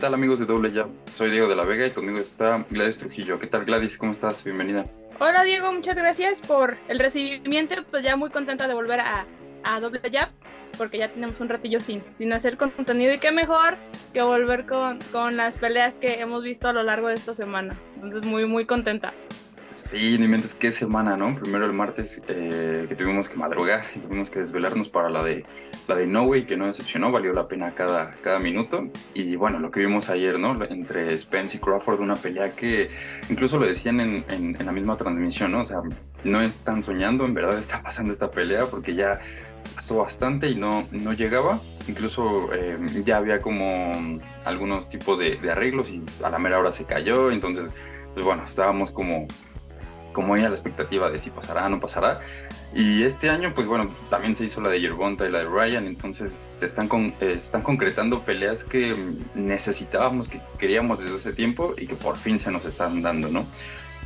tal amigos de Doble Jab? Soy Diego de la Vega y conmigo está Gladys Trujillo. ¿Qué tal Gladys? ¿Cómo estás? Bienvenida. Hola Diego, muchas gracias por el recibimiento. Pues ya muy contenta de volver a, a Doble Jab porque ya tenemos un ratillo sin, sin hacer contenido y qué mejor que volver con, con las peleas que hemos visto a lo largo de esta semana. Entonces muy muy contenta. Sí, ni mentes qué semana, ¿no? Primero el martes eh, que tuvimos que madrugar, que tuvimos que desvelarnos para la de la de No Way, que no decepcionó, valió la pena cada, cada minuto. Y bueno, lo que vimos ayer, ¿no? Entre Spence y Crawford, una pelea que incluso lo decían en, en, la misma transmisión, ¿no? O sea, no están soñando, en verdad está pasando esta pelea porque ya pasó bastante y no, no llegaba. Incluso eh, ya había como algunos tipos de, de arreglos y a la mera hora se cayó. Entonces, pues bueno, estábamos como como ella la expectativa de si pasará o no pasará. Y este año, pues bueno, también se hizo la de Yerbonta y la de Ryan, entonces se están, con, eh, están concretando peleas que necesitábamos, que queríamos desde hace tiempo y que por fin se nos están dando, ¿no?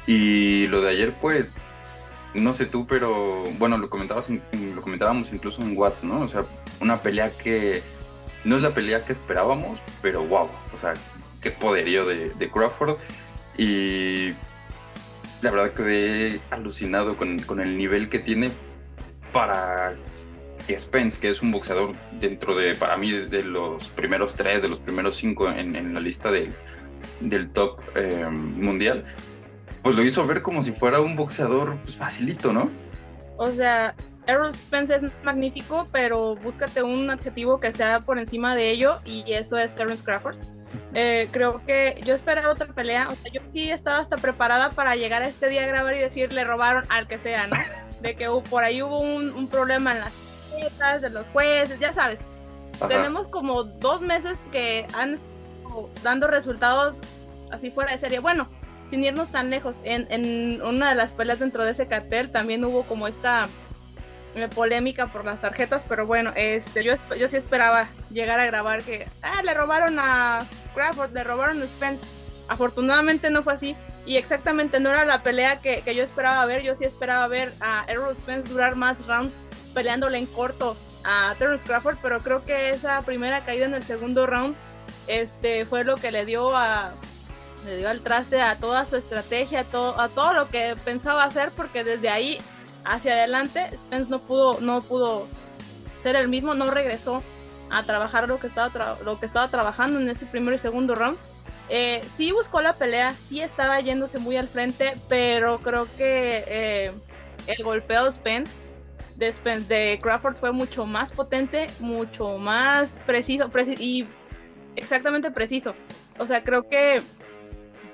Y lo de ayer, pues, no sé tú, pero bueno, lo, comentabas, lo comentábamos incluso en Watts, ¿no? O sea, una pelea que no es la pelea que esperábamos, pero wow, o sea, qué poderío de, de Crawford. Y la verdad quedé alucinado con, con el nivel que tiene para Spence, que es un boxeador dentro de, para mí, de los primeros tres, de los primeros cinco en, en la lista de, del top eh, mundial, pues lo hizo ver como si fuera un boxeador pues, facilito, ¿no? O sea, Errol Spence es magnífico, pero búscate un adjetivo que sea por encima de ello y eso es Terence Crawford. Eh, creo que yo esperaba otra pelea, o sea, yo sí estaba hasta preparada para llegar a este día a grabar y decir le robaron al que sea, ¿no? De que por ahí hubo un, problema en las fiestas de los jueces, ya sabes. Tenemos como dos meses que han dando resultados así fuera de serie. Bueno, sin irnos tan lejos, en, en una de las peleas dentro de ese cartel también hubo como esta polémica por las tarjetas, pero bueno, este, yo, yo sí esperaba llegar a grabar que, ah, le robaron a Crawford, le robaron a Spence. Afortunadamente no fue así y exactamente no era la pelea que, que yo esperaba ver. Yo sí esperaba ver a Errol Spence durar más rounds peleándole en corto a Terence Crawford, pero creo que esa primera caída en el segundo round este, fue lo que le dio a le dio al traste a toda su estrategia, a todo, a todo lo que pensaba hacer, porque desde ahí hacia adelante, Spence no pudo, no pudo ser el mismo, no regresó a trabajar lo que estaba, lo que estaba trabajando en ese primer y segundo round. Eh, sí buscó la pelea, sí estaba yéndose muy al frente, pero creo que eh, el golpeo de Spence, de Crawford fue mucho más potente, mucho más preciso, y exactamente preciso. O sea, creo que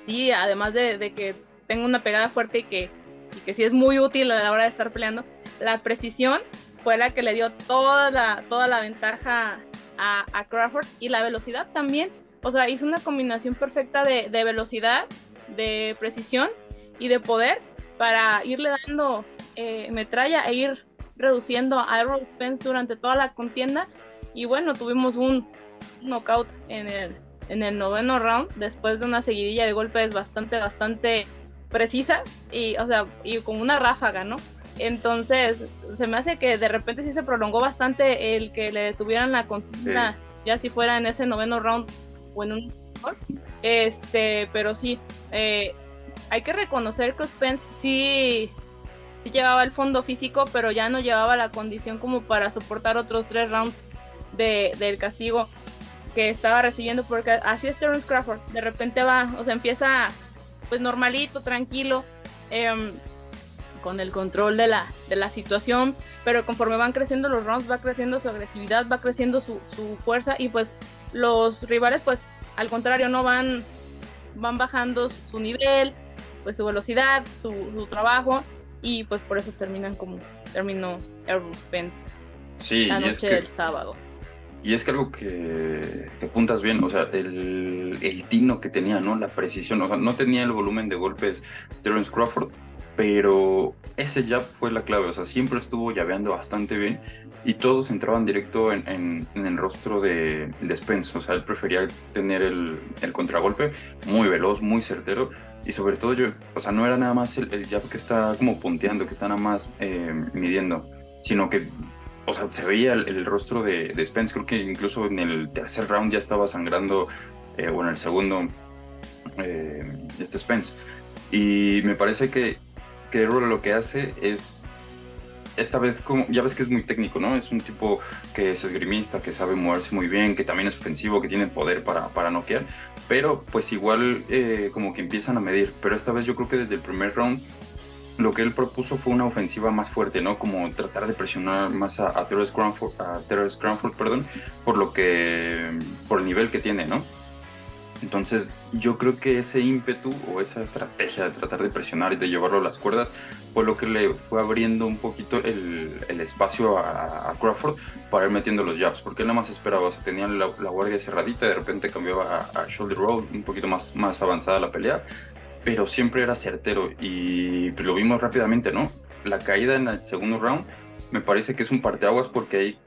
sí, además de, de que tengo una pegada fuerte y que y que sí es muy útil a la hora de estar peleando, la precisión fue la que le dio toda la, toda la ventaja a, Crawford y la velocidad también. O sea, hizo una combinación perfecta de, velocidad, de precisión y de poder para irle dando eh, metralla e ir reduciendo a Errol Spence durante toda la contienda. Y bueno, tuvimos un knockout en el, en el noveno round después de una seguidilla de golpes bastante, bastante precisa y, o sea, y con una ráfaga, ¿no? Entonces, se me hace que de repente sí se prolongó bastante el que le detuvieran la contienda, ya si fuera en ese noveno round o en un... Este, pero sí, eh, hay que reconocer que Spence sí, sí llevaba el fondo físico, pero ya no llevaba la condición como para soportar otros tres rounds de, del castigo que estaba recibiendo, porque así es Terence Crawford, de repente va, o sea, empieza pues normalito, tranquilo, em, con el control de la, de la situación, pero conforme van creciendo los rounds, va creciendo su agresividad, va creciendo su, fuerza y pues los rivales pues al contrario no van, van bajando su nivel, pues su velocidad, su, trabajo y pues por eso terminan como terminó Air Spence sí, la noche del sábado. Y es que algo que te apuntas bien, o sea, el, el, tino que tenía, ¿no? La precisión, o sea, no tenía el volumen de golpes Terence Crawford, pero ese jab fue la clave, o sea, siempre estuvo llaveando bastante bien y todos entraban directo en, en, el rostro de, de, Spence, o sea, él prefería tener el, el, contragolpe muy veloz, muy certero y sobre todo yo, o sea, no era nada más el, el jab que está como punteando, que está nada más eh, midiendo, sino que o sea, se veía el, rostro de, Spence, creo que incluso en el tercer round ya estaba sangrando eh, o en el segundo, este Spence. Y me parece que, que lo que hace es esta vez, como, ya ves que es muy técnico, ¿no? Es un tipo que es esgrimista, que sabe moverse muy bien, que también es ofensivo, que tiene poder para, para noquear, pero pues igual eh, como que empiezan a medir. Pero esta vez yo creo que desde el primer round lo que él propuso fue una ofensiva más fuerte, ¿no? Como tratar de presionar más a, a Terrence Cranford, a Cranford, perdón, por lo que, por el nivel que tiene, ¿no? Entonces, yo creo que ese ímpetu o esa estrategia de tratar de presionar y de llevarlo a las cuerdas fue lo que le fue abriendo un poquito el, espacio a, Crawford para ir metiendo los jabs, porque él nada más esperaba, o sea, tenía la, guardia cerradita, de repente cambiaba a, shoulder roll, un poquito más, más avanzada la pelea, pero siempre era certero y lo vimos rápidamente, ¿no? La caída en el segundo round me parece que es un parteaguas porque ahí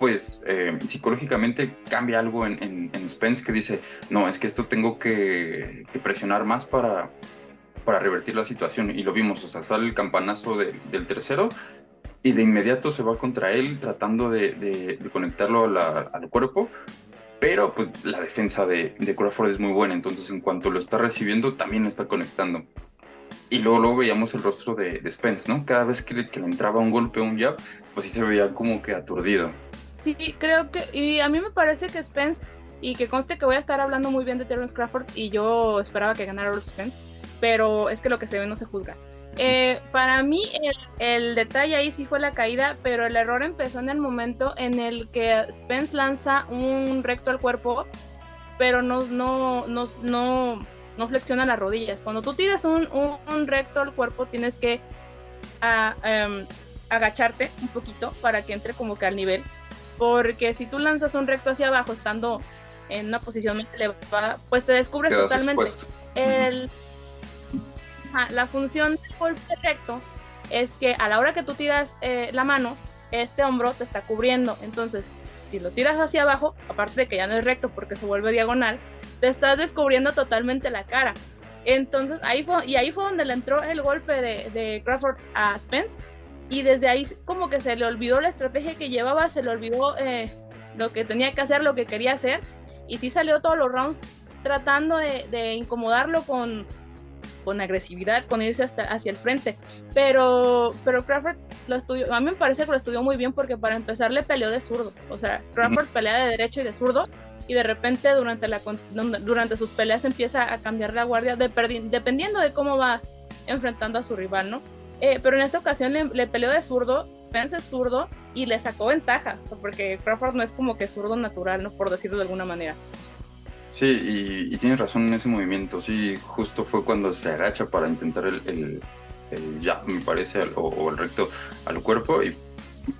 pues eh, psicológicamente cambia algo en, Spence que dice, no, es que esto tengo que, presionar más para, para revertir la situación. Y lo vimos, o sea, sale el campanazo del tercero y de inmediato se va contra él tratando de, conectarlo al cuerpo. Pero pues, la defensa de, Crawford es muy buena, entonces en cuanto lo está recibiendo también está conectando. Y luego, veíamos el rostro de, Spence, ¿no? Cada vez que le, entraba un golpe un jab, pues sí se veía como que aturdido. Sí, creo que, y a mí me parece que Spence, y que conste que voy a estar hablando muy bien de Terence Crawford, y yo esperaba que ganara Spence, pero es que lo que se ve no se juzga. Eh, para mí el, detalle ahí sí fue la caída, pero el error empezó en el momento en el que Spence lanza un recto al cuerpo, pero no, no, no, no, no flexiona las rodillas. Cuando tú tiras un, un, recto al cuerpo tienes que ah, em, agacharte un poquito para que entre como que al nivel porque si tú lanzas un recto hacia abajo estando en una posición más elevada, pues te descubres totalmente. El, la función del golpe recto es que a la hora que tú tiras eh, la mano, este hombro te está cubriendo. Entonces, si lo tiras hacia abajo, aparte de que ya no es recto porque se vuelve diagonal, te estás descubriendo totalmente la cara. Entonces, ahí fue, y ahí fue donde le entró el golpe de, de Crawford a Spence y desde ahí como que se le olvidó la estrategia que llevaba, se le olvidó eh, lo que tenía que hacer, lo que quería hacer, y sí salió todos los rounds tratando de, incomodarlo con, con agresividad, con irse hasta hacia el frente. Pero, pero Crawford lo estudió, a mí me parece que lo estudió muy bien porque para empezar le peleó de zurdo. O sea, Crawford pelea de derecho y de zurdo y de repente durante, la, durante sus peleas empieza a cambiar la guardia dependiendo de cómo va enfrentando a su rival, ¿no? Eh, pero en esta ocasión le, peleó de zurdo, Spence es zurdo y le sacó ventaja, porque Crawford no es como que zurdo natural, ¿no? Por decirlo de alguna manera. Sí, y, tienes razón en ese movimiento. Sí, justo fue cuando se agacha para intentar el, el, jab, me parece, o, el recto al cuerpo y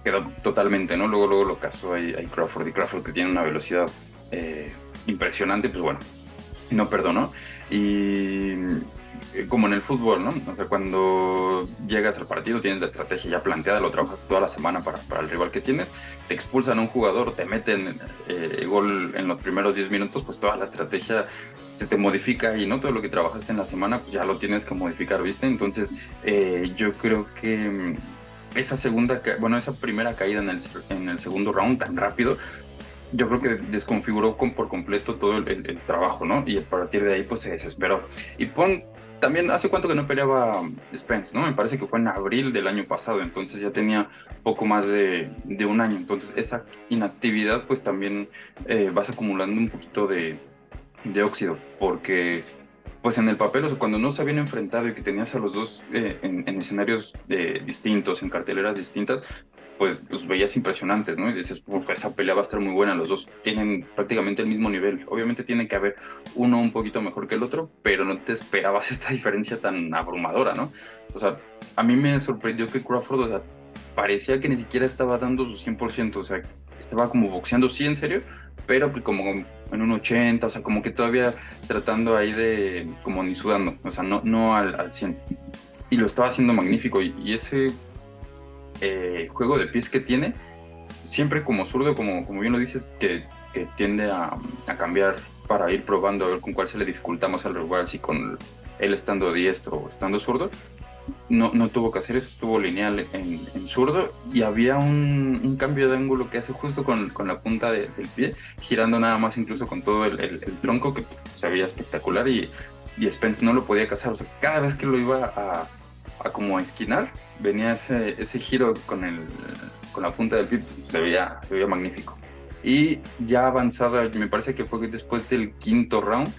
quedó totalmente, ¿no? Luego, luego lo casó ahí, Crawford y Crawford que tiene una velocidad eh, impresionante, pues bueno, no perdonó. Y como en el fútbol, ¿no? O sea, cuando llegas al partido tienes la estrategia ya planteada, lo trabajas toda la semana para, para el rival que tienes, te expulsan a un jugador, te meten eh, gol en los primeros 10 minutos, pues toda la estrategia se te modifica y no todo lo que trabajaste en la semana, pues ya lo tienes que modificar, ¿viste? Entonces, eh, yo creo que mm, esa segunda, bueno, esa primera caída en el, en el segundo round tan rápido, yo creo que desconfiguró con, por completo todo el, el, trabajo, ¿no? Y a partir de ahí, pues se desesperó. Y pon también hace cuánto que no peleaba Spence, ¿no? Me parece que fue en abril del año pasado, entonces ya tenía poco más de, un año. Entonces esa inactividad pues también eh, vas acumulando un poquito de, óxido, porque pues en el papel, o sea, cuando no se habían enfrentado y que tenías a los dos eh, en, escenarios distintos, en carteleras distintas, pues los veías impresionantes, ¿no? Y dices, esa pelea va a estar muy buena, los dos tienen prácticamente el mismo nivel. Obviamente tiene que haber uno un poquito mejor que el otro, pero no te esperabas esta diferencia tan abrumadora, ¿no? O sea, a mí me sorprendió que Crawford, o sea, parecía que ni siquiera estaba dando su 100%, o sea, estaba como boxeando sí en serio, pero como en un 80, o sea, como que todavía tratando ahí de, como ni sudando, o sea, no, no al, al 100. Y lo estaba haciendo magnífico, y ese eh, juego de pies que tiene, siempre como zurdo, como, como bien lo dices, que, que tiende a, a, cambiar para ir probando a ver con cuál se le dificulta más al rival, si con él estando diestro o estando zurdo. no, no tuvo que hacer eso, estuvo lineal en, en zurdo y había un, un, cambio de ángulo que hace justo con, con la punta de, del pie, girando nada más incluso con todo el, el, el tronco que se veía espectacular y, y, Spence no lo podía cazar. O sea, cada vez que lo iba a, a como a esquinar, venía ese, ese giro con, el, con la punta del pie, pues, se, veía, se veía magnífico. Y ya avanzada, me parece que fue después del quinto round,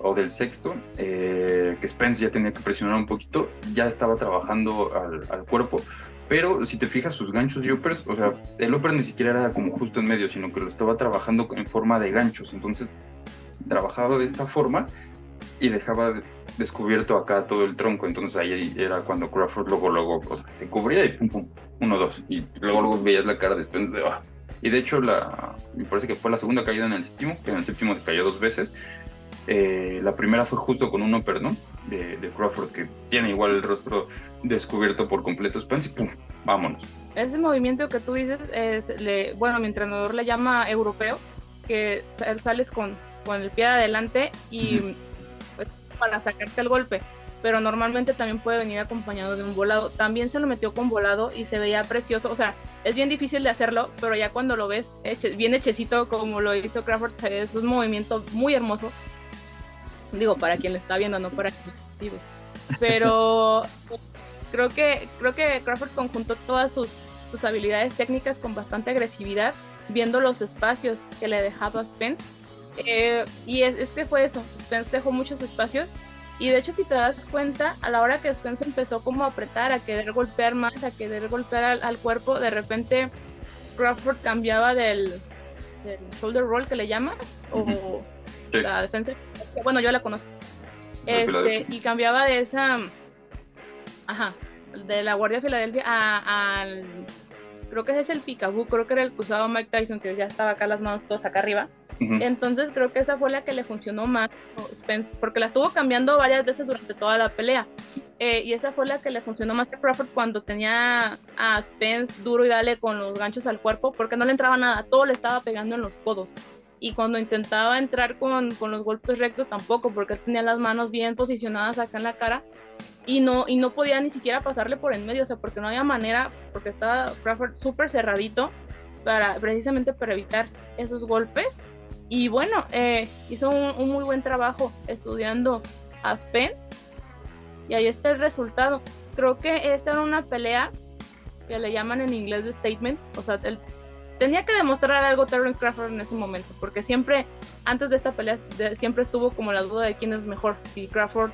o del sexto, eh, que Spence ya tenía que presionar un poquito, ya estaba trabajando al, al, cuerpo, pero si te fijas sus ganchos y uppers, o sea, el upper ni siquiera era como justo en medio, sino que lo estaba trabajando en forma de ganchos, entonces trabajaba de esta forma y dejaba descubierto acá todo el tronco, entonces ahí era cuando Crawford luego, luego, o sea, se cubría y pum, pum, uno, dos, y luego, luego veías la cara de Spence de, ah. Y de hecho, la, me parece que fue la segunda caída en el séptimo, que en el séptimo cayó dos veces, eh, la primera fue justo con uno, perdón, de, de, Crawford, que tiene igual el rostro descubierto por completo Spence y ¡pum! Vámonos. Ese movimiento que tú dices, es, le, bueno, mi entrenador le llama europeo, que sales con, con el pie adelante y uh -huh. Para sacarte el golpe. Pero normalmente también puede venir acompañado de un volado. También se lo metió con volado y se veía precioso. O sea, es bien difícil de hacerlo, pero ya cuando lo ves eche, bien hechecito como lo hizo Crawford, es un movimiento muy hermoso digo para quien lo está viendo no para quien lo recibe pero creo que creo que Crawford conjuntó todas sus, sus, habilidades técnicas con bastante agresividad viendo los espacios que le dejaba Spence eh, y es, es, que fue eso Spence dejó muchos espacios y de hecho si te das cuenta a la hora que Spence empezó como a apretar a querer golpear más a querer golpear al, al cuerpo de repente Crawford cambiaba del, del shoulder roll que le llamas uh -huh. o Sí. la defensa bueno yo la conozco este, y cambiaba de esa ajá de la guardia Filadelfia al creo que ese es el picaboo creo que era el que usaba Mike Tyson que ya estaba acá las manos todas acá arriba entonces creo que esa fue la que le funcionó más Spence porque la estuvo cambiando varias veces durante toda la pelea. Eh, y esa fue la que le funcionó más a Crawford cuando tenía a Spence duro y dale con los ganchos al cuerpo porque no le entraba nada todo le estaba pegando en los codos. Y cuando intentaba entrar con, con, los golpes rectos tampoco, porque tenía las manos bien posicionadas acá en la cara y no, y no podía ni siquiera pasarle por en medio, o sea, porque no había manera, porque estaba Crawford súper cerradito para, precisamente para evitar esos golpes. Y bueno, eh, hizo un, muy buen trabajo estudiando a Spence y ahí está el resultado. Creo que esta era una pelea que le llaman en inglés de statement, o sea, el tenía que demostrar algo Terrence Crawford en ese momento, porque siempre, antes de esta pelea, siempre estuvo como la duda de quién es mejor, si Crawford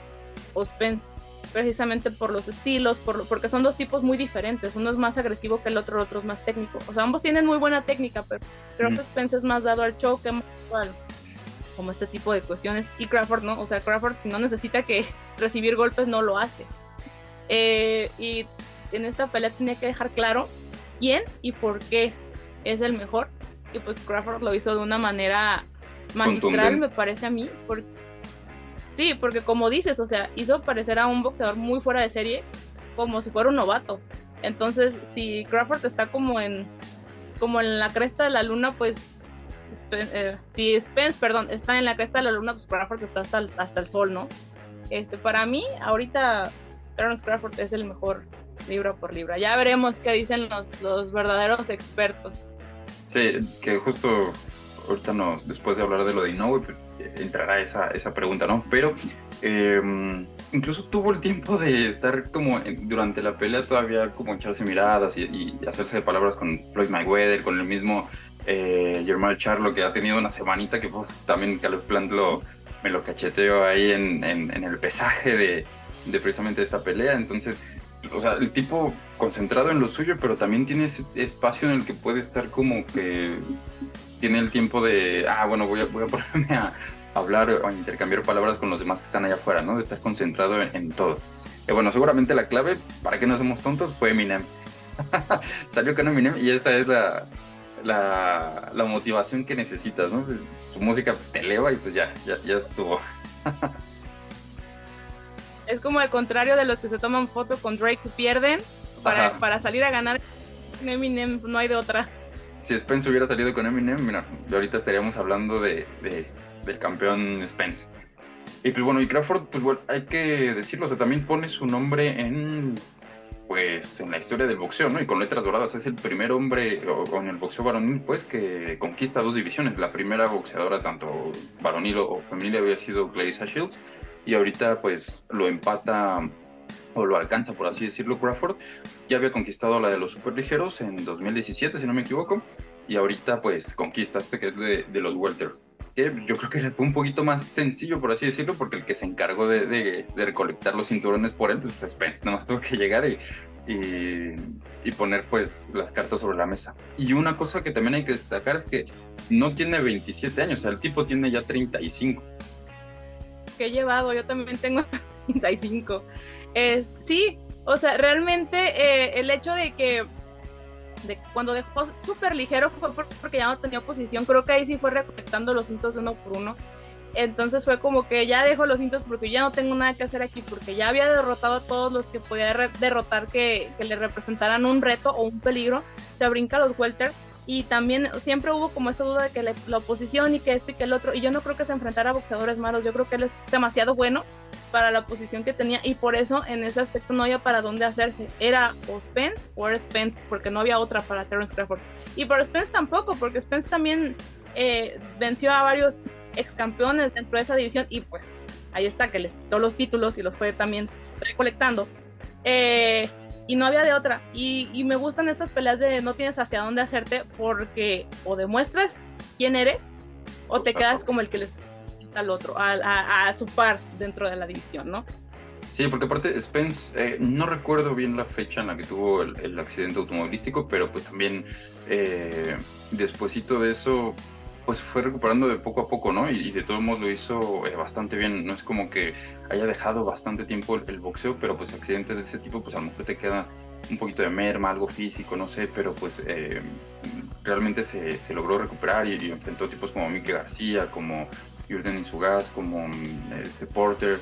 o Spence, precisamente por los estilos, por, porque son dos tipos muy diferentes, uno es más agresivo que el otro, el otro es más técnico, o sea, ambos tienen muy buena técnica, pero creo mm. que Spence es más dado al choque, más como este tipo de cuestiones, y Crawford no, o sea, Crawford si no necesita que recibir golpes no lo hace. Eh, y en esta pelea tenía que dejar claro quién y por qué es el mejor. Y pues Crawford lo hizo de una manera magistral, me parece a mí. Porque, sí, porque como dices, o sea, hizo parecer a un boxeador muy fuera de serie, como si fuera un novato. Entonces, si Crawford está como en, como en la cresta de la luna, pues eh, si Spence, perdón, está en la cresta de la luna, pues Crawford está hasta hasta el sol, ¿no? Este, para mí, ahorita Terence Crawford es el mejor libra por libra. Ya veremos qué dicen los, los verdaderos expertos. Sí, que justo ahorita nos, después de hablar de lo de Inoue, entrará esa, esa pregunta, ¿no? Pero eh, incluso tuvo el tiempo de estar como durante la pelea todavía como echarse miradas y, hacerse de palabras con Floyd Mayweather, con el mismo eh, Germán Charlo, que ha tenido una semanita que también Caleb Plant lo, me lo cacheteó ahí en, en, en el pesaje de, de precisamente esta pelea, entonces o sea, el tipo concentrado en lo suyo, pero también tiene ese espacio en el que puede estar como que tiene el tiempo de, ah, bueno, voy a, voy a ponerme a hablar o a intercambiar palabras con los demás que están allá afuera, ¿no? De estar concentrado en, en todo. Y bueno, seguramente la clave, para que no somos tontos, fue Eminem. Salió con Eminem y esa es la, la, la motivación que necesitas, ¿no? Pues, su música pues, te eleva y pues ya, ya, ya estuvo. Es como el contrario de los que se toman foto con Drake y pierden para, para, salir a ganar Eminem, no hay de otra. Si Spence hubiera salido con Eminem, mira, ahorita estaríamos hablando de, de del campeón Spence. Y pues bueno, y Crawford, pues bueno, hay que decirlo, o sea, también pone su nombre en pues en la historia del boxeo, ¿no? Y con letras doradas es el primer hombre en el boxeo varonil, pues, que conquista dos divisiones. La primera boxeadora, tanto varonil o femenil, había sido Clarissa Shields, y ahorita, pues, lo empata o lo alcanza, por así decirlo, Crawford. Ya había conquistado la de los superligeros en 2017, si no me equivoco, y ahorita, pues, conquista este que es de, de los welter que yo creo que fue un poquito más sencillo, por así decirlo, porque el que se encargó de, de, recolectar los cinturones por él pues, fue Spence, nada más tuvo que llegar y, y, poner pues las cartas sobre la mesa. Y una cosa que también hay que destacar es que no tiene 27 años, o sea, el tipo tiene ya 35. Que he llevado, yo también tengo 35. Eh, sí, o sea, realmente eh, el hecho de que cuando dejó súper ligero fue porque ya no tenía oposición. Creo que ahí sí fue recolectando los cintos de uno por uno. Entonces fue como que ya dejo los cintos porque ya no tengo nada que hacer aquí, porque ya había derrotado a todos los que podía derrotar que, le representaran un reto o un peligro. Se brinca los welter y también siempre hubo como esa duda de que la, oposición y que esto y que el otro. Y yo no creo que se enfrentara a boxeadores malos, yo creo que él es demasiado bueno para la posición que tenía y por eso en ese aspecto no había para dónde hacerse. Era o Spence o era Spence porque no había otra para Terence Crawford. Y para Spence tampoco, porque Spence también eh, venció a varios ex campeones dentro de esa división y pues ahí está que les quitó los títulos y los fue también recolectando. Eh, y no había de otra. Y, y, me gustan estas peleas de no tienes hacia dónde hacerte porque o demuestras quién eres o te quedas como el que les al otro, a, su par dentro de la división, ¿no? Sí, porque aparte Spence, eh, no recuerdo bien la fecha en la que tuvo el, accidente automovilístico, pero pues también eh, de eso, pues fue recuperando de poco a poco, ¿no? Y, de todos modos lo hizo eh, bastante bien. No es como que haya dejado bastante tiempo el, boxeo, pero pues accidentes de ese tipo, pues a lo mejor te queda un poquito de merma, algo físico, no sé, pero pues eh, realmente se, se, logró recuperar y, y, enfrentó tipos como Mike García, como Jordan Isugas, como mm, este Porter,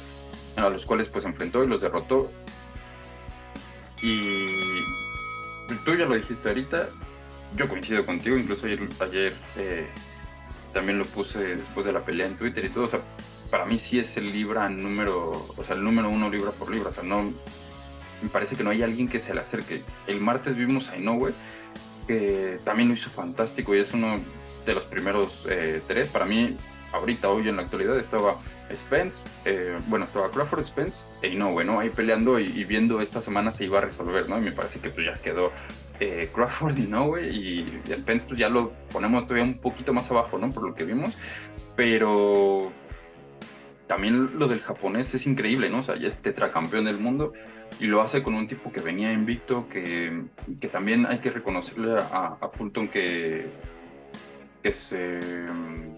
a los cuales pues enfrentó y los derrotó. Y tú ya lo dijiste ahorita, yo coincido contigo, incluso ayer, ayer eh, también lo puse después de la pelea en Twitter y todo, o sea, para mí sí es el libra número, o sea, el número uno libra por libra, o sea, no, me parece que no hay alguien que se le acerque. El martes vimos a Inoue, que también lo hizo fantástico y es uno de los primeros eh, tres, para mí ahorita, hoy en la actualidad, estaba Spence, eh, bueno, estaba Crawford, Spence e Inoue, ¿no? Ahí peleando y, viendo esta semana se iba a resolver, ¿no? Y me parece que pues ya quedó eh, Crawford, Inoue y, y Spence pues ya lo ponemos todavía un poquito más abajo, ¿no? Por lo que vimos, pero también lo del japonés es increíble, ¿no? O sea, ya es tetracampeón del mundo y lo hace con un tipo que venía invicto, que, que también hay que reconocerle a, a Fulton que que se,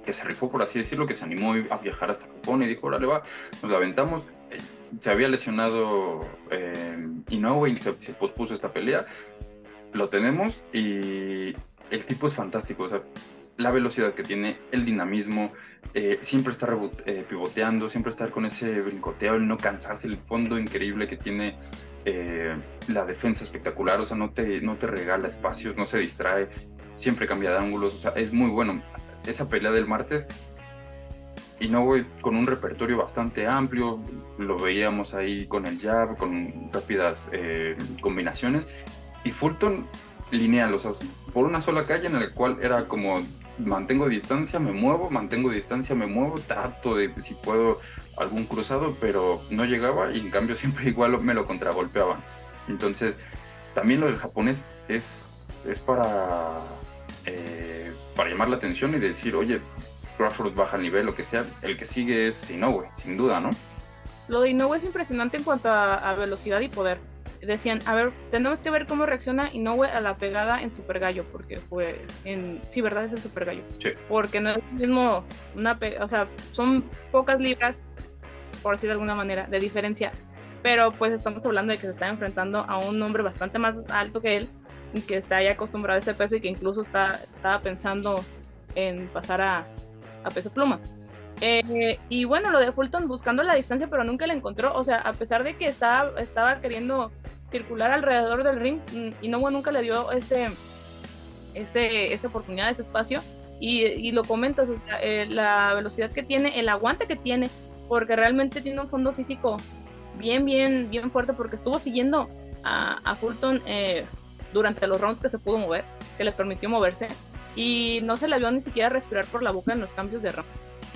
que se rifó, por así decirlo, que se animó a viajar hasta Japón y dijo, órale va, nos la aventamos. Eh, se había lesionado eh, Inoue y se, pospuso esta pelea. Lo tenemos y el tipo es fantástico. O sea, la velocidad que tiene, el dinamismo, eh, siempre estar eh, pivoteando, siempre estar con ese brincoteo, el no cansarse, el fondo increíble que tiene, la defensa espectacular, o sea, no te, no te regala espacios, no se distrae siempre cambia de ángulos, o sea, es muy bueno. Esa pelea del martes, y no voy con un repertorio bastante amplio, lo veíamos ahí con el jab, con rápidas eh, combinaciones, y Fulton lineal, o sea, por una sola calle en la cual era como mantengo distancia, me muevo, mantengo distancia, me muevo, trato de si puedo algún cruzado, pero no llegaba y en cambio siempre igual me lo contragolpeaban. Entonces, también lo del japonés es, es para eh, para llamar la atención y decir, oye, Crawford baja el nivel, lo que sea, el que sigue es Inoue, sin duda, ¿no? Lo de Inoue es impresionante en cuanto a, velocidad y poder. Decían, a ver, tenemos que ver cómo reacciona Inoue a la pegada en Super Gallo, porque fue en. Sí, ¿verdad? Es el Super Gallo. Sí. Porque no es lo mismo una. O sea, son pocas libras, por decir de alguna manera, de diferencia. Pero pues estamos hablando de que se está enfrentando a un hombre bastante más alto que él que está ya acostumbrado a ese peso y que incluso está, estaba pensando en pasar a, a peso pluma. Eh, y bueno, lo de Fulton buscando la distancia, pero nunca la encontró. O sea, a pesar de que estaba, estaba queriendo circular alrededor del ring, mm, y no nunca le dio ese, ese, esa oportunidad, ese espacio. Y, y lo comentas, o sea, eh, la velocidad que tiene, el aguante que tiene, porque realmente tiene un fondo físico bien, bien, bien fuerte, porque estuvo siguiendo a, Fulton eh, durante los rounds que se pudo mover, que le permitió moverse, y no se le vio ni siquiera respirar por la boca en los cambios de round.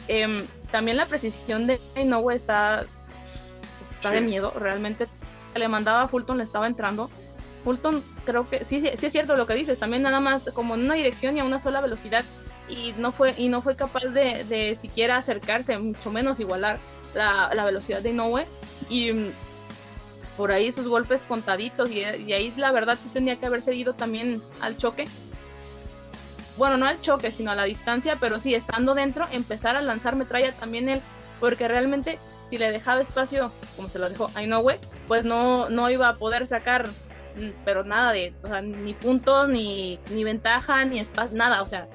Em, también la precisión de Inoue está, pues, está de miedo, realmente le mandaba a Fulton le estaba entrando. Fulton creo que sí, sí, es cierto lo que dices, también nada más como en una dirección y a una sola velocidad y no fue, y no fue capaz de, de siquiera acercarse, mucho menos igualar la, la velocidad de Inoue y por ahí sus golpes contaditos y, ahí la verdad sí tenía que haber cedido también al choque. Bueno, no al choque, sino a la distancia, pero sí, estando dentro, empezar a lanzar metralla también él, porque realmente si le dejaba espacio, como se lo dejó a Inoue, pues no, no iba a poder sacar, mm, pero nada de, o sea, ni puntos, ni, ni ventaja, ni espacio, nada, o sea,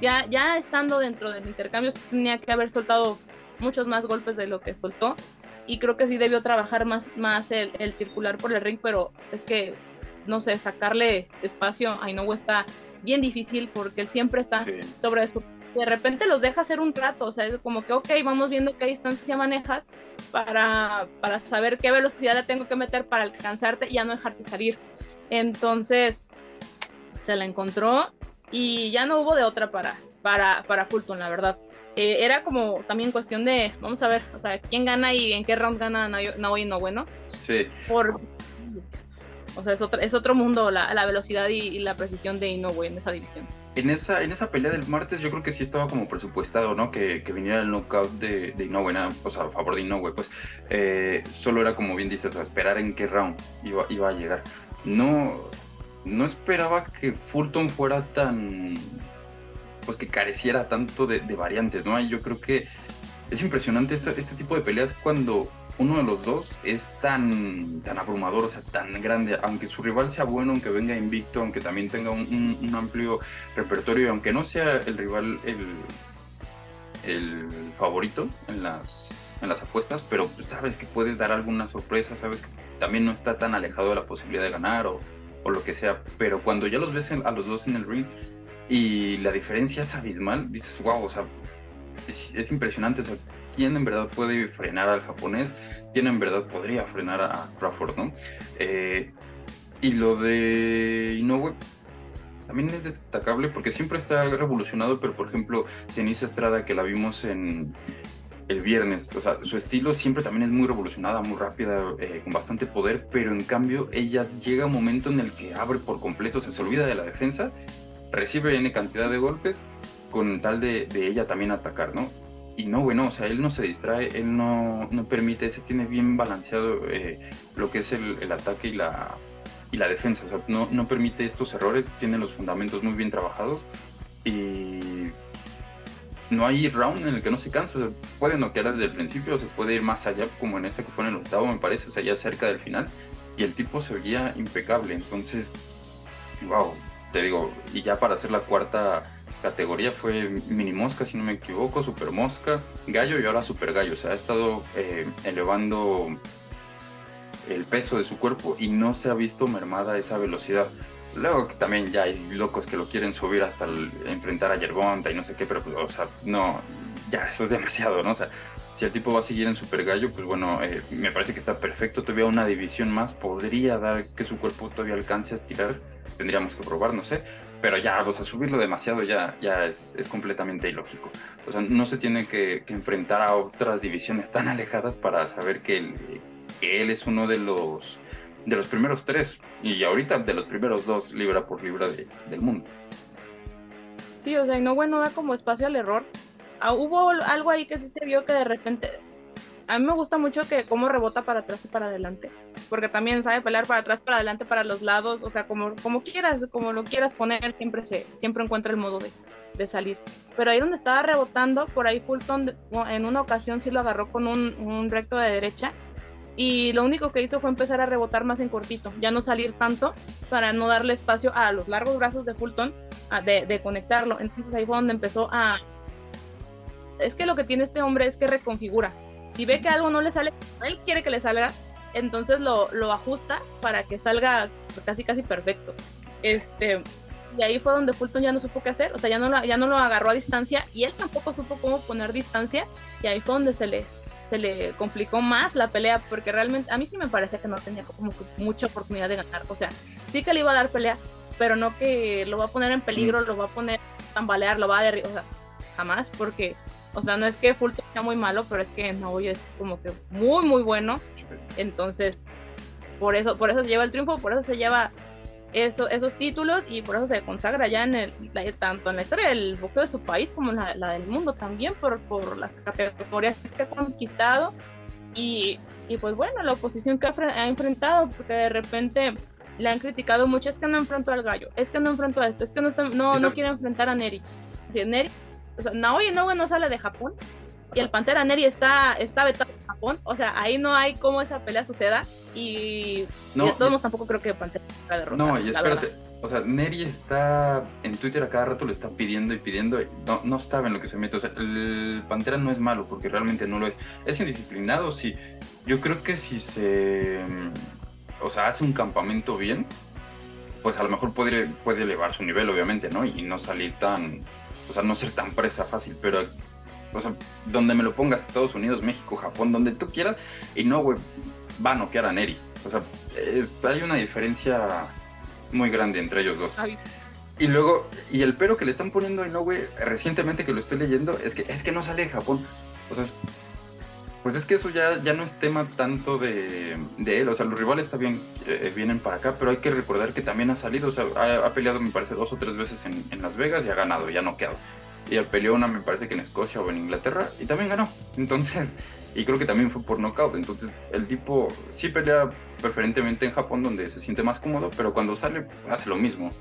ya, ya estando dentro del intercambio tenía que haber soltado muchos más golpes de lo que soltó y creo que sí debió trabajar más, más el, el circular por el ring, pero es que, no sé, sacarle espacio a Inoue está bien difícil porque él siempre está sí. sobre eso. De repente los deja hacer un trato, o sea, es como que, ok, vamos viendo qué distancia manejas para, para saber qué velocidad le tengo que meter para alcanzarte y ya no dejarte salir. Entonces, se la encontró y ya no hubo de otra para, para, para Fulton, la verdad. Eh, era como también cuestión de, vamos a ver, o sea, quién gana y en qué round gana Naoya Inoue, ¿no? Sí. Por, o sea, es otro, es otro mundo la, la velocidad y, y, la precisión de Inoue en esa división. En esa, en esa pelea del martes yo creo que sí estaba como presupuestado, ¿no? Que, que viniera el knockout de, de Inoue, ¿no? o sea, a favor de Inoue, pues eh, solo era como bien dices, a esperar en qué round iba, iba a llegar. No, no esperaba que Fulton fuera tan, pues que careciera tanto de, variantes, ¿no? Yo creo que es impresionante este, este tipo de peleas cuando uno de los dos es tan, tan abrumador, o sea, tan grande, aunque su rival sea bueno, aunque venga invicto, aunque también tenga un, amplio repertorio, aunque no sea el rival el, el favorito en las, en las apuestas, pero sabes que puede dar alguna sorpresa, sabes que también no está tan alejado de la posibilidad de ganar o, o lo que sea, pero cuando ya los ves a los dos en el ring y la diferencia es abismal, dices, wow, o sea, es, es impresionante, o sea, quién en verdad puede frenar al japonés, quién en verdad podría frenar a Crawford, ¿no? Eh, y lo de Inoue también es destacable porque siempre está revolucionado, pero por ejemplo, Ceniza Estrada, que la vimos en el viernes, o sea, su estilo siempre también es muy revolucionada, muy rápida, eh, con bastante poder, pero en cambio ella llega a un momento en el que abre por completo, o sea, se olvida de la defensa, recibe N cantidad de golpes con tal de, de ella también atacar, ¿no? y no, bueno, o sea, él no se distrae, él no, no permite, se tiene bien balanceado eh, lo que es el, el, ataque y la, y la defensa, o sea, no, no permite estos errores, tiene los fundamentos muy bien trabajados y no hay round en el que no se cansa, o sea, puede noquear desde el principio, se puede ir más allá, como en este que pone el octavo, me parece, o sea, ya cerca del final, y el tipo se veía impecable, entonces, wow, te digo, y ya para hacer la cuarta categoría fue mini mosca, si no me equivoco, super mosca, gallo y ahora super gallo. O sea, ha estado eh, elevando el peso de su cuerpo y no se ha visto mermada esa velocidad. Luego que también ya hay locos que lo quieren subir hasta enfrentar a Yerbonta y no sé qué, pero pues, o sea, no, ya eso es demasiado, ¿no? O sea, si el tipo va a seguir en Super Gallo, pues bueno, eh, me parece que está perfecto. Todavía una división más podría dar que su cuerpo todavía alcance a estirar. Tendríamos que probar, no sé pero ya, o sea, subirlo demasiado ya, ya es, es completamente ilógico. O sea, no se tiene que, enfrentar a otras divisiones tan alejadas para saber que él, es uno de los, de los primeros tres y ahorita de los primeros dos libra por libra de, del mundo. Sí, o sea, y no, bueno, da como espacio al error. Ah, hubo algo ahí que sí se vio que de repente a mí me gusta mucho que cómo rebota para atrás y para adelante, porque también sabe pelear para atrás, para adelante, para los lados, o sea, como, como quieras, como lo quieras poner, siempre se siempre encuentra el modo de, de salir. Pero ahí donde estaba rebotando, por ahí Fulton en una ocasión sí lo agarró con un, un recto de derecha y lo único que hizo fue empezar a rebotar más en cortito, ya no salir tanto para no darle espacio a los largos brazos de Fulton a, de, de, conectarlo. Entonces ahí fue donde empezó a... Es que lo que tiene este hombre es que reconfigura. Si ve que algo no le sale, él quiere que le salga, entonces lo, lo ajusta para que salga casi casi perfecto. Este, y ahí fue donde Fulton ya no supo qué hacer, o sea, ya no, lo, ya no lo agarró a distancia y él tampoco supo cómo poner distancia y ahí fue donde se le, se le complicó más la pelea porque realmente a mí sí me parece que no tenía como mucha oportunidad de ganar. O sea, sí que le iba a dar pelea, pero no que lo va a poner en peligro, lo va a poner a tambalear, lo va a derribar, o sea, jamás porque, o sea, no es que Fulton sea muy malo, pero es que no es como que muy, muy bueno. Entonces, por eso, por eso se lleva el triunfo, por eso se lleva eso, esos títulos y por eso se consagra ya en el, tanto en la historia del boxeo de su país como en la, del mundo también por, por las categorías que ha conquistado y, y pues bueno, la oposición que ha, enfrentado, porque de repente le han criticado mucho, es que no enfrentó al gallo, es que no enfrentó a esto, es que no, no, no quiere enfrentar a Neri. Así, Neri, o sea, Naoya Inoue no sale de Japón y el Pantera Neri está, está vetado en Japón, o sea, ahí no hay cómo esa pelea suceda y, no, de todos modos tampoco creo que Pantera pueda derrotar. No, y espérate, o sea, Neri está en Twitter a cada rato lo está pidiendo y pidiendo, no, no saben lo que se mete, o sea, el Pantera no es malo porque realmente no lo es, es indisciplinado, sí, yo creo que si se, o sea, hace un campamento bien, pues a lo mejor puede, puede elevar su nivel, obviamente, ¿no? Y no salir tan, o sea, no ser tan presa fácil, pero o sea, donde me lo pongas, Estados Unidos, México, Japón, donde tú quieras, y no, güey, va a noquear a Neri. O sea, hay una diferencia muy grande entre ellos dos. Y luego, y el pero que le están poniendo a Inoue recientemente que lo estoy leyendo es que es que no sale de Japón. O sea, pues es que eso ya, ya no es tema tanto de, él. O sea, los rivales también eh, vienen para acá, pero hay que recordar que también ha salido, o sea, ha, peleado, me parece, dos o tres veces en, en, Las Vegas y ha ganado, ya no quedado. Y peleó una, me parece que en Escocia o en Inglaterra, y también ganó. Entonces, y creo que también fue por knockout. Entonces, el tipo sí pelea preferentemente en Japón, donde se siente más cómodo, pero cuando sale, hace lo mismo.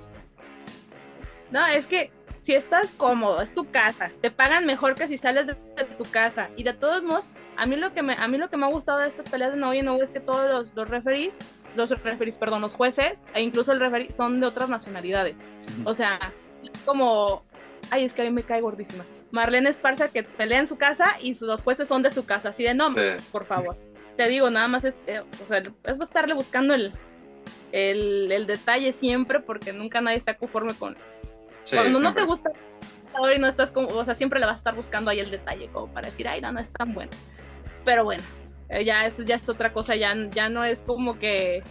No, es que si estás cómodo, es tu casa, te pagan mejor que si sales de, tu casa. Y de todos modos, a mí lo que me, a mí lo que me ha gustado de estas peleas de no y no es que todos los, los referees, los referees, perdón, los jueces, e incluso el referee, son de otras nacionalidades. O sea, como, ay, es que a mí me cae gordísima. Marlene Esparza que pelea en su casa y los jueces son de su casa, así de no, por favor. Te digo, nada más es, eh, o sea, es estarle buscando el, el, detalle siempre porque nunca nadie está conforme con... Cuando no te gusta y no estás como, o sea, siempre le vas a estar buscando ahí el detalle como para decir, ay, no, no es tan bueno. Pero bueno, eh, ya es, ya es otra cosa, ya, ya no es como que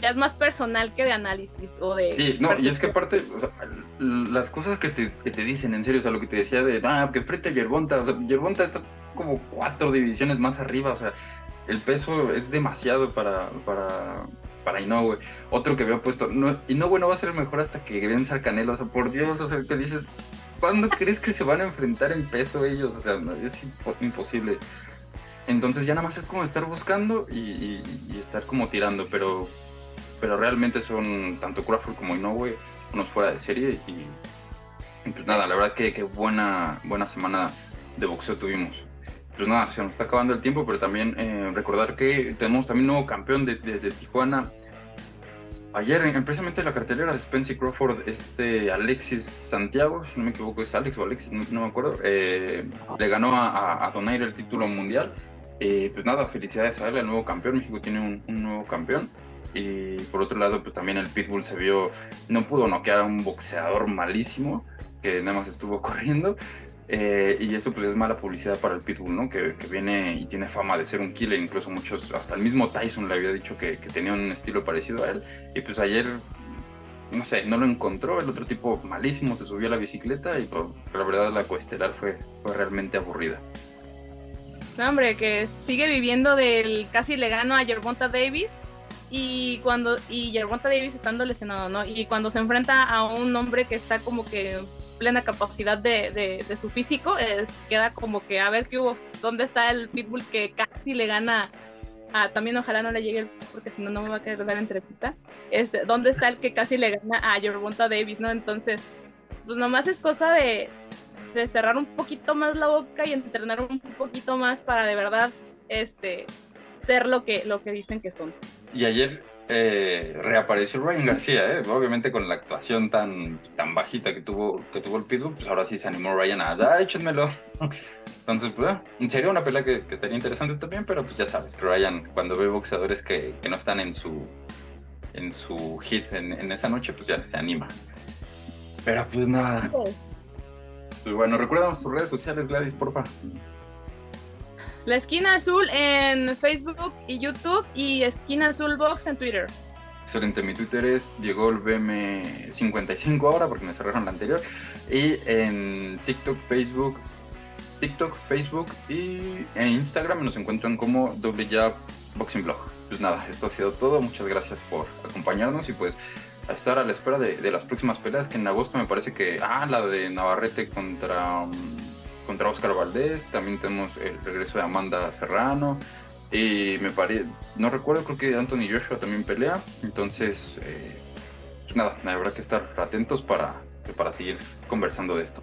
ya es más personal que de análisis o de... Sí, no, y es que aparte, o sea, las cosas que te, que te, dicen en serio, o sea, lo que te decía de, ah, que frente a Yerbonta, o sea, Yerbonta está como cuatro divisiones más arriba, o sea, el peso es demasiado para, para, para Inoue. Otro que había puesto, no, Inoue no va a ser mejor hasta que venza al Canelo, o sea, por Dios, o sea, que dices, ¿cuándo crees que se van a enfrentar en peso ellos? O sea, es imposible. Entonces ya nada más es como estar buscando y, estar como tirando, pero pero realmente son tanto Crawford como Inoue unos fuera de serie y, pues nada, la verdad que, que, buena, buena semana de boxeo tuvimos. Pues nada, se nos está acabando el tiempo, pero también eh, recordar que tenemos también nuevo campeón desde Tijuana. Ayer, precisamente en la cartelera de Spencer Crawford, este Alexis Santiago, si no me equivoco es Alex o Alexis, no, me acuerdo, eh, le ganó a, a, Donaire el título mundial. Eh, pues nada, felicidades a él, el nuevo campeón. México tiene un, un nuevo campeón. Y por otro lado, pues también el Pitbull se vio, no pudo noquear a un boxeador malísimo que nada más estuvo corriendo. Eh, y eso pues es mala publicidad para el Pitbull, ¿no? Que, viene y tiene fama de ser un killer, incluso muchos, hasta el mismo Tyson le había dicho que, tenía un estilo parecido a él. Y pues ayer, no sé, no lo encontró, el otro tipo malísimo se subió a la bicicleta y pues, la verdad la coestelar fue, fue realmente aburrida. No, hombre, que sigue viviendo del casi le gano a Gervonta Davis y cuando y Gervonta Davis estando lesionado, ¿no? Y cuando se enfrenta a un hombre que está como que en plena capacidad de, de, su físico, es, queda como que a ver qué hubo, dónde está el pitbull que casi le gana a, también ojalá no le llegue porque si no no me va a querer dar entrevista. Este, ¿dónde está el que casi le gana a Gervonta Davis, no? Entonces, pues nomás es cosa de, de cerrar un poquito más la boca y entrenar un poquito más para de verdad este ser lo que lo que dicen que son. Y ayer eh, reapareció Ryan García, ¿eh? obviamente con la actuación tan, tan bajita que tuvo, que tuvo el Pitbull, pues ahora sí se animó Ryan a, ah, échenmelo. Entonces, pues, ah, sería una pelea que, estaría interesante también, pero pues ya sabes que Ryan, cuando ve boxeadores que, que no están en su, en su hit en, en, esa noche, pues ya se anima. Pero pues nada. Pues bueno, recuérdanos tus redes sociales, Gladys, porfa. La Esquina Azul en Facebook y YouTube y Esquina Azul Box en Twitter. Excelente, mi Twitter es llegó el BM55 ahora porque me cerraron la anterior. Y en TikTok, Facebook, TikTok, Facebook y en Instagram nos encuentran como doble ya boxing blog. Pues nada, esto ha sido todo. Muchas gracias por acompañarnos y pues a estar a la espera de, las próximas peleas que en agosto me parece que, ah, la de Navarrete contra, contra Oscar Valdés, también tenemos el regreso de Amanda Serrano. Y me parece, no recuerdo, creo que Anthony Joshua también pelea. Entonces, eh, pues nada, habrá que estar atentos para, para seguir conversando de esto.